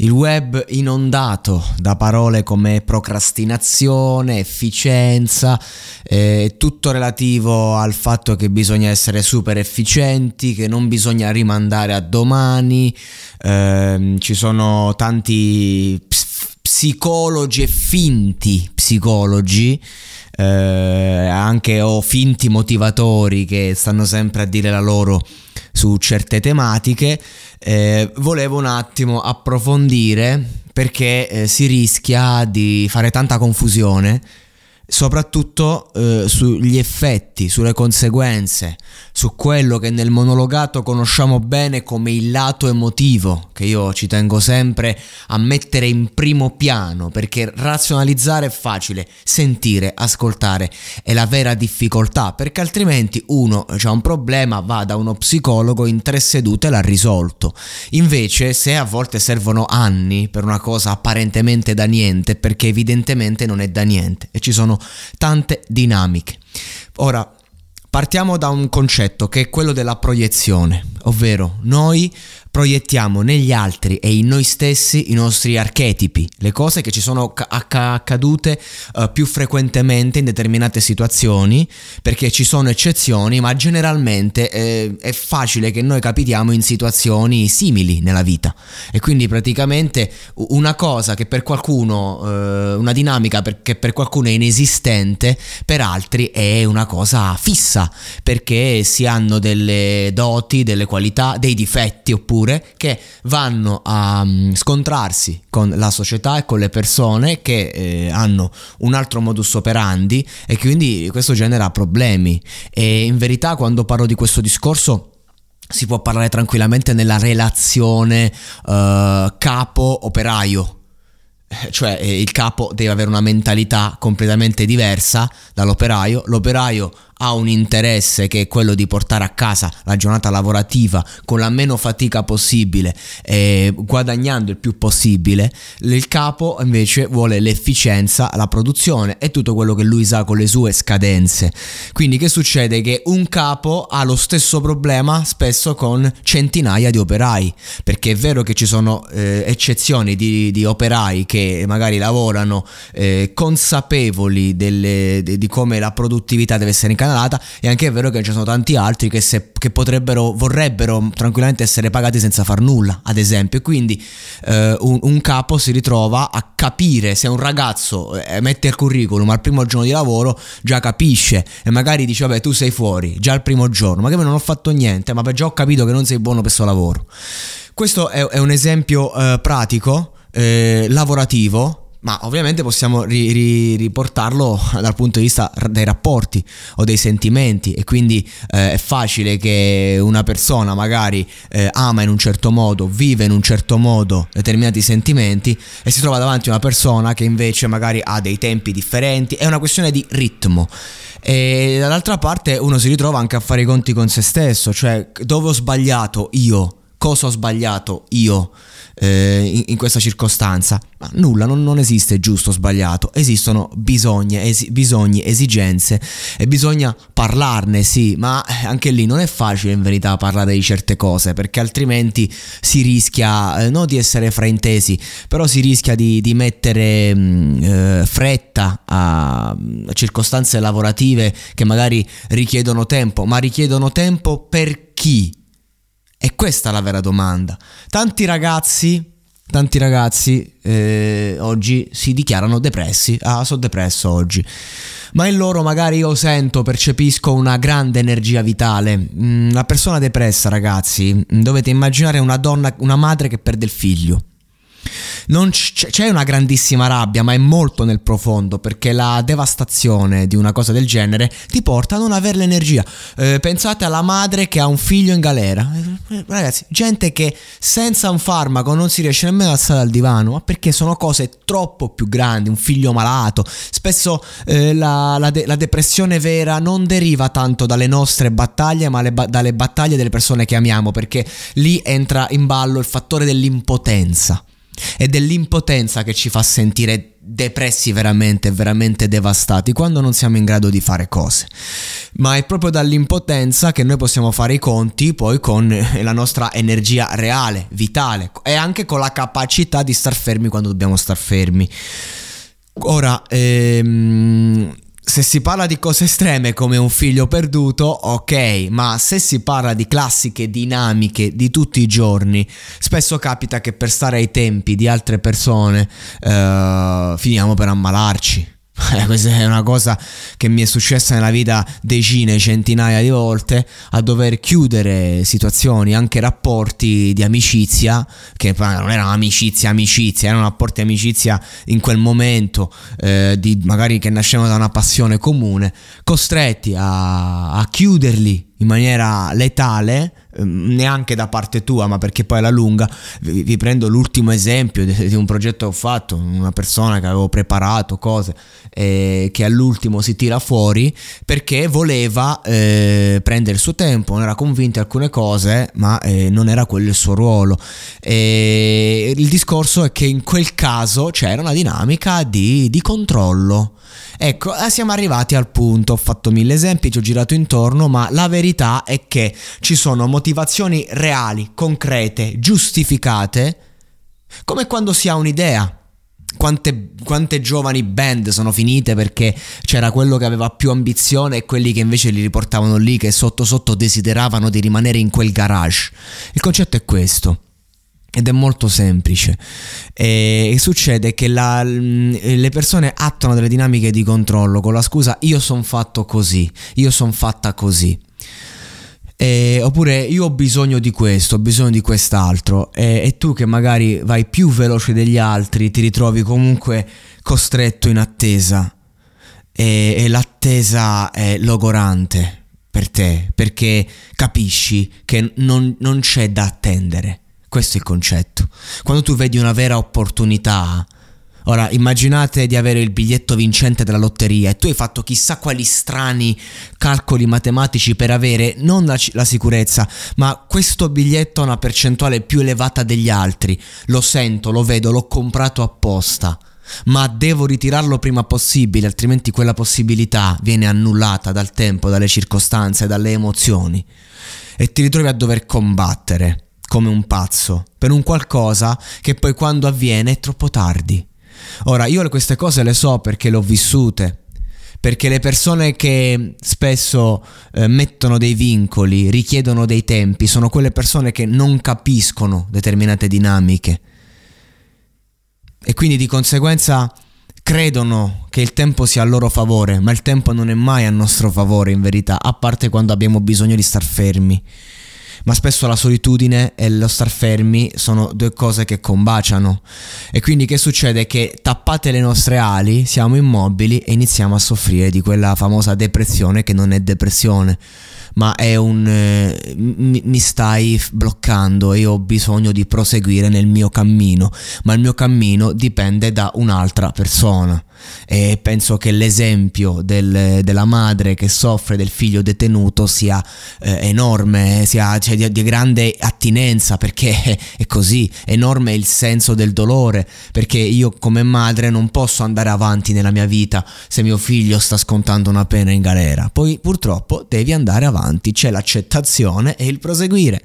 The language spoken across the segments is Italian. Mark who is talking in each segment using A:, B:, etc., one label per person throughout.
A: Il web inondato da parole come procrastinazione, efficienza, eh, tutto relativo al fatto che bisogna essere super efficienti, che non bisogna rimandare a domani, eh, ci sono tanti ps- psicologi e finti psicologi. Eh, anche o finti motivatori che stanno sempre a dire la loro su certe tematiche, eh, volevo un attimo approfondire perché eh, si rischia di fare tanta confusione soprattutto eh, sugli effetti, sulle conseguenze, su quello che nel monologato conosciamo bene come il lato emotivo, che io ci tengo sempre a mettere in primo piano, perché razionalizzare è facile, sentire, ascoltare è la vera difficoltà, perché altrimenti uno ha un problema, va da uno psicologo in tre sedute e l'ha risolto. Invece, se a volte servono anni per una cosa apparentemente da niente, perché evidentemente non è da niente e ci sono tante dinamiche. Ora, partiamo da un concetto che è quello della proiezione, ovvero noi proiettiamo negli altri e in noi stessi i nostri archetipi, le cose che ci sono accadute uh, più frequentemente in determinate situazioni, perché ci sono eccezioni, ma generalmente eh, è facile che noi capitiamo in situazioni simili nella vita. E quindi praticamente una cosa che per qualcuno, uh, una dinamica per, che per qualcuno è inesistente, per altri è una cosa fissa, perché si hanno delle doti, delle qualità, dei difetti oppure culture che vanno a um, scontrarsi con la società e con le persone che eh, hanno un altro modus operandi e quindi questo genera problemi. E in verità quando parlo di questo discorso si può parlare tranquillamente nella relazione uh, capo-operaio eh, cioè eh, il capo deve avere una mentalità completamente diversa dall'operaio, l'operaio ha un interesse che è quello di portare a casa la giornata lavorativa con la meno fatica possibile e guadagnando il più possibile, il capo invece vuole l'efficienza, la produzione e tutto quello che lui sa con le sue scadenze. Quindi che succede? Che un capo ha lo stesso problema spesso con centinaia di operai, perché è vero che ci sono eh, eccezioni di, di, operai che magari lavorano eh, consapevoli delle, di come la produttività deve essere incanalata, incanalata e anche è vero che ci sono tanti altri che, se, che potrebbero, vorrebbero tranquillamente essere pagati senza far nulla, ad esempio. quindi eh, un, un, capo si ritrova a capire se un ragazzo eh, mette il curriculum al primo giorno di lavoro, già capisce e magari dice vabbè tu sei fuori, già al primo giorno, ma che non ho fatto niente, ma già ho capito che non sei buono per questo lavoro. Questo è, è un esempio eh, pratico, eh, lavorativo, ma ovviamente possiamo ri- ri- riportarlo dal punto di vista dei rapporti o dei sentimenti e quindi eh, è facile che una persona magari eh, ama in un certo modo, vive in un certo modo determinati sentimenti e si trova davanti a una persona che invece magari ha dei tempi differenti, è una questione di ritmo. E dall'altra parte uno si ritrova anche a fare i conti con se stesso, cioè dove ho sbagliato io, cosa ho sbagliato io eh, in, in, questa circostanza. Ma nulla, non, non esiste giusto o sbagliato, esistono bisogni, esi, bisogni, esigenze e bisogna parlarne, sì, ma anche lì non è facile in verità parlare di certe cose perché altrimenti si rischia eh, non di essere fraintesi, però si rischia di, di mettere mh, mm, eh, fretta a, a circostanze lavorative che magari richiedono tempo, ma richiedono tempo per chi? E questa è la vera domanda. Tanti ragazzi tanti ragazzi eh, oggi si dichiarano depressi, ah sono depresso oggi, ma in loro magari io sento, percepisco una grande energia vitale. Mm, una persona depressa ragazzi, dovete immaginare una donna, una madre che perde il figlio c- c'è una grandissima rabbia, ma è molto nel profondo perché la devastazione di una cosa del genere ti porta a non avere l'energia. Eh, pensate alla madre che ha un figlio in galera. Eh, ragazzi, gente che senza un farmaco non si riesce nemmeno a alzare dal divano, ma perché sono cose troppo più grandi, un figlio malato. Spesso eh, la, la, de- la, depressione vera non deriva tanto dalle nostre battaglie, ma ba- dalle battaglie delle persone che amiamo, perché lì entra in ballo il fattore dell'impotenza. È dell'impotenza che ci fa sentire depressi veramente, veramente devastati quando non siamo in grado di fare cose. Ma è proprio dall'impotenza che noi possiamo fare i conti poi con la nostra energia reale, vitale e anche con la capacità di star fermi quando dobbiamo star fermi. Ora, ehm, se si parla di cose estreme come un figlio perduto, ok, ma se si parla di classiche dinamiche di tutti i giorni, spesso capita che per stare ai tempi di altre persone uh, finiamo per ammalarci. Eh, questa è una cosa che mi è successa nella vita decine, centinaia di volte, a dover chiudere situazioni, anche rapporti di amicizia, che non erano amicizia, amicizia, erano rapporti di amicizia in quel momento, eh, di, magari che nascevano da una passione comune, costretti a, a chiuderli in maniera letale, ehm, neanche da parte tua, ma perché poi alla lunga vi, vi prendo l'ultimo esempio di, di, un progetto che ho fatto, una persona che avevo preparato cose eh, che all'ultimo si tira fuori perché voleva eh, prendere il suo tempo, non era convinto di alcune cose, ma eh, non era quello il suo ruolo. E il discorso è che in quel caso c'era una dinamica di, di controllo. Ecco, eh, siamo arrivati al punto, ho fatto mille esempi, ci ho girato intorno, ma la verità è che ci sono motivazioni reali, concrete, giustificate, come quando si ha un'idea. Quante, quante, giovani band sono finite perché c'era quello che aveva più ambizione e quelli che invece li riportavano lì, che sotto sotto desideravano di rimanere in quel garage. Il concetto è questo. Ed è molto semplice. E succede che la, le persone attuano delle dinamiche di controllo con la scusa io sono fatto così, io sono fatta così. E, oppure io ho bisogno di questo, ho bisogno di quest'altro. E, e tu che magari vai più veloce degli altri ti ritrovi comunque costretto in attesa. E, e l'attesa è logorante per te perché capisci che non, non c'è da attendere questo è il concetto. Quando tu vedi una vera opportunità, ora immaginate di avere il biglietto vincente della lotteria e tu hai fatto chissà quali strani calcoli matematici per avere non la, la sicurezza, ma questo biglietto ha una percentuale più elevata degli altri. Lo sento, lo vedo, l'ho comprato apposta ma devo ritirarlo prima possibile, altrimenti quella possibilità viene annullata dal tempo, dalle circostanze, dalle emozioni e ti ritrovi a dover combattere come un pazzo per un qualcosa che poi quando avviene è troppo tardi. Ora, io queste cose le so perché le ho vissute, perché le persone che spesso eh, mettono dei vincoli, richiedono dei tempi, sono quelle persone che non capiscono determinate dinamiche e quindi di conseguenza credono che il tempo sia a loro favore, ma il tempo non è mai a nostro favore in verità, a parte quando abbiamo bisogno di star fermi ma spesso la solitudine e lo star fermi sono due cose che combaciano. E quindi che succede? Che tappate le nostre ali, siamo immobili e iniziamo a soffrire di quella famosa depressione che non è depressione ma è un eh, mi, mi, stai bloccando e io ho bisogno di proseguire nel mio cammino, ma il mio cammino dipende da un'altra persona e penso che l'esempio del, della madre che soffre del figlio detenuto sia eh, enorme, sia cioè, di, di, grande attinenza perché è così, enorme il senso del dolore perché io come madre non posso andare avanti nella mia vita se mio figlio sta scontando una pena in galera, poi purtroppo devi andare avanti, c'è l'accettazione e il proseguire.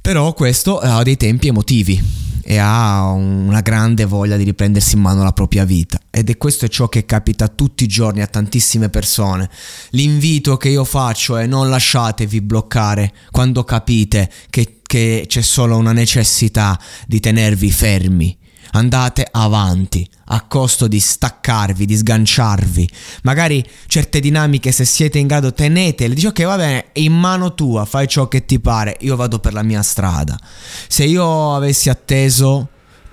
A: Però questo ha dei tempi emotivi e ha una grande voglia di riprendersi in mano la propria vita. Ed è questo ciò che capita tutti i giorni a tantissime persone. L'invito che io faccio è non lasciatevi bloccare quando capite che che c'è solo una necessità di tenervi fermi. Andate avanti, a costo di staccarvi, di sganciarvi. Magari certe dinamiche, se siete in grado, tenetele. Dici ok, va bene, è in mano tua, fai ciò che ti pare, io vado per la mia strada. Se io avessi atteso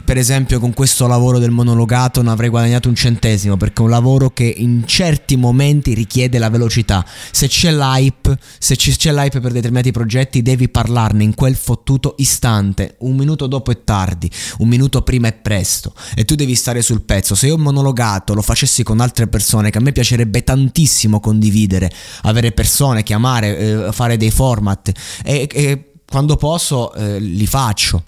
A: per esempio con questo lavoro del monologato non avrei guadagnato un centesimo perché è un lavoro che in certi momenti richiede la velocità. Se c'è l'hype, se c'è l'hype per determinati progetti devi parlarne in quel fottuto istante. Un minuto dopo è tardi, un minuto prima è presto e tu devi stare sul pezzo. Se io monologato lo facessi con altre persone che a me piacerebbe tantissimo condividere, avere persone, chiamare, eh, fare dei format e, e quando posso eh, li faccio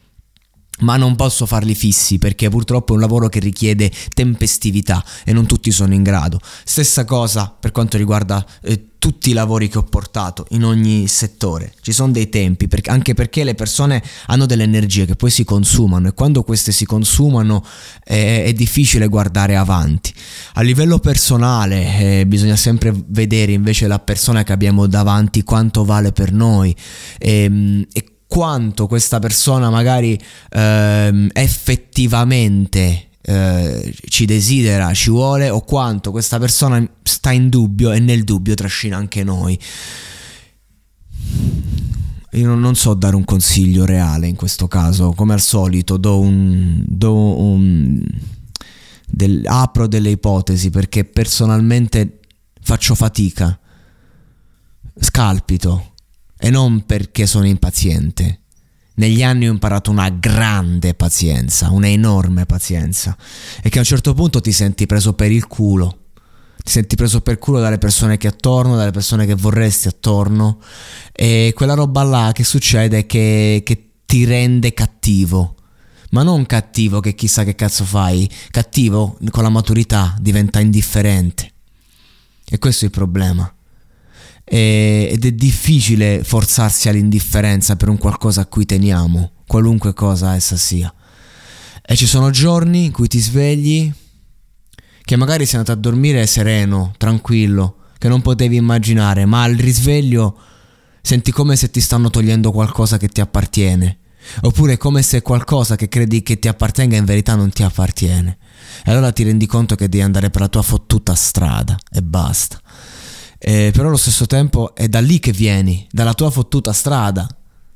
A: ma non posso farli fissi perché purtroppo è un lavoro che richiede tempestività e non tutti sono in grado. Stessa cosa per quanto riguarda eh, tutti i lavori che ho portato in ogni settore. Ci sono dei tempi, perché, anche perché le persone hanno delle energie che poi si consumano e quando queste si consumano eh, è difficile guardare avanti. A livello personale eh, bisogna sempre vedere invece la persona che abbiamo davanti quanto vale per noi e, ehm, e quanto questa persona magari ehm, effettivamente eh, ci desidera, ci vuole o quanto questa persona sta in dubbio e nel dubbio trascina anche noi. Io non so dare un consiglio reale in questo caso, come al solito do un, do un del, apro delle ipotesi perché personalmente faccio fatica, scalpito e non perché sono impaziente. Negli anni ho imparato una grande pazienza, una enorme pazienza, e che a un certo punto ti senti preso per il culo. Ti senti preso per culo dalle persone che attorno, dalle persone che vorresti attorno, e quella roba là che succede è che, che ti rende cattivo. Ma non cattivo che chissà che cazzo fai, cattivo con la maturità diventa indifferente. E questo è il problema ed è difficile forzarsi all'indifferenza per un qualcosa a cui teniamo, qualunque cosa essa sia. E ci sono giorni in cui ti svegli che magari sei andato a dormire sereno, tranquillo, che non potevi immaginare, ma al risveglio senti come se ti stanno togliendo qualcosa che ti appartiene. Oppure come se qualcosa che credi che ti appartenga in verità non ti appartiene. E allora ti rendi conto che devi andare per la tua fottuta strada e basta eh, però allo stesso tempo è da lì che vieni, dalla tua fottuta strada,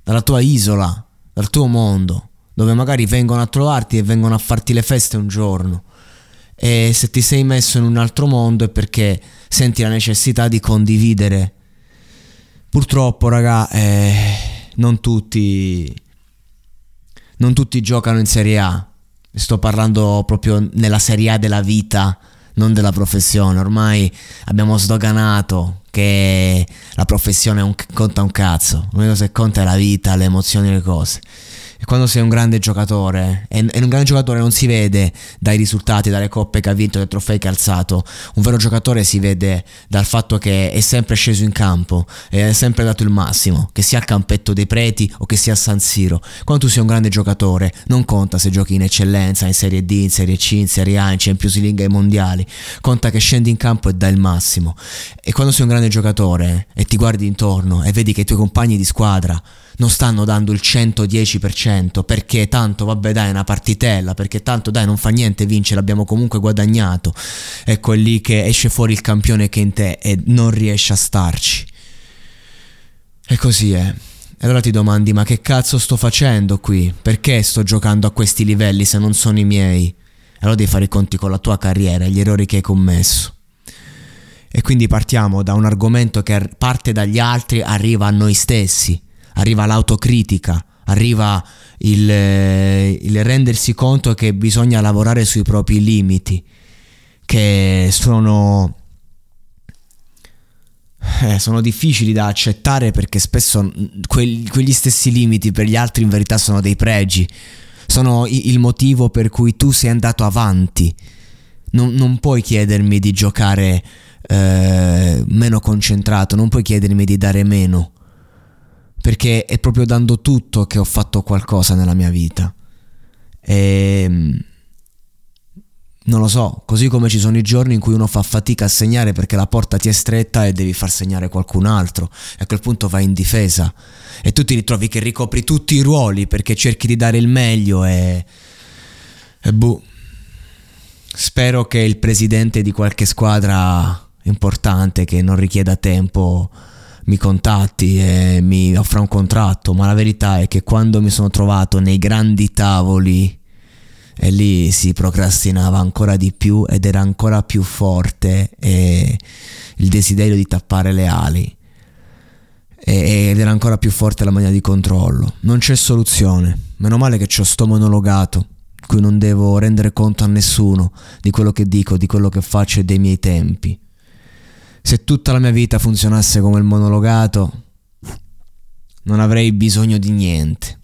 A: dalla tua isola, dal tuo mondo, dove magari vengono a trovarti e vengono a farti le feste un giorno. E se ti sei messo in un altro mondo è perché senti la necessità di condividere. Purtroppo, raga, eh, non tutti non tutti giocano in Serie A. Sto parlando proprio nella Serie A della vita non della professione. Ormai abbiamo sdoganato che la professione un, conta un cazzo. L'unica cosa che conta è la vita, le emozioni le cose. Quando sei un grande giocatore, e, un grande giocatore non si vede dai risultati, dalle coppe che ha vinto, dai trofei che ha alzato, un vero giocatore si vede dal fatto che è sempre sceso in campo e ha sempre dato il massimo, che sia al campetto dei preti o che sia a San Siro. Quando tu sei un grande giocatore, non conta se giochi in eccellenza, in Serie D, in Serie C, in Serie A, in Champions League e mondiali, conta che scendi in campo e dai il massimo. E quando sei un grande giocatore e ti guardi intorno e vedi che i tuoi compagni di squadra non stanno dando il 110% perché tanto vabbè dai è una partitella, perché tanto dai non fa niente vince, l'abbiamo comunque guadagnato. Ecco è lì che esce fuori il campione che è in te e non riesce a starci. E così è. E allora ti domandi ma che cazzo sto facendo qui? Perché sto giocando a questi livelli se non sono i miei? E allora devi fare i conti con la tua carriera e gli errori che hai commesso. E quindi partiamo da un argomento che parte dagli altri, arriva a noi stessi arriva l'autocritica, arriva il, eh, il rendersi conto che bisogna lavorare sui propri limiti, che sono... Eh, sono difficili da accettare perché spesso que- quegli stessi limiti per gli altri in verità sono dei pregi, sono il motivo per cui tu sei andato avanti. Non, non puoi chiedermi di giocare eh, meno concentrato, non puoi chiedermi di dare meno perché è proprio dando tutto che ho fatto qualcosa nella mia vita. E ehm, non lo so, così come ci sono i giorni in cui uno fa fatica a segnare perché la porta ti è stretta e devi far segnare qualcun altro e a quel punto vai in difesa e tu ti ritrovi che ricopri tutti i ruoli perché cerchi di dare il meglio e... e boh. Spero che il presidente di qualche squadra importante che non richieda tempo mi contatti e mi offra un contratto, ma la verità è che quando mi sono trovato nei grandi tavoli e lì si procrastinava ancora di più ed era ancora più forte il desiderio di tappare le ali ed era ancora più forte la mania di controllo. Non c'è soluzione, meno male che ho sto monologato cui non devo rendere conto a nessuno di quello che dico, di quello che faccio e dei miei tempi. Se tutta la mia vita funzionasse come il monologato, non avrei bisogno di niente.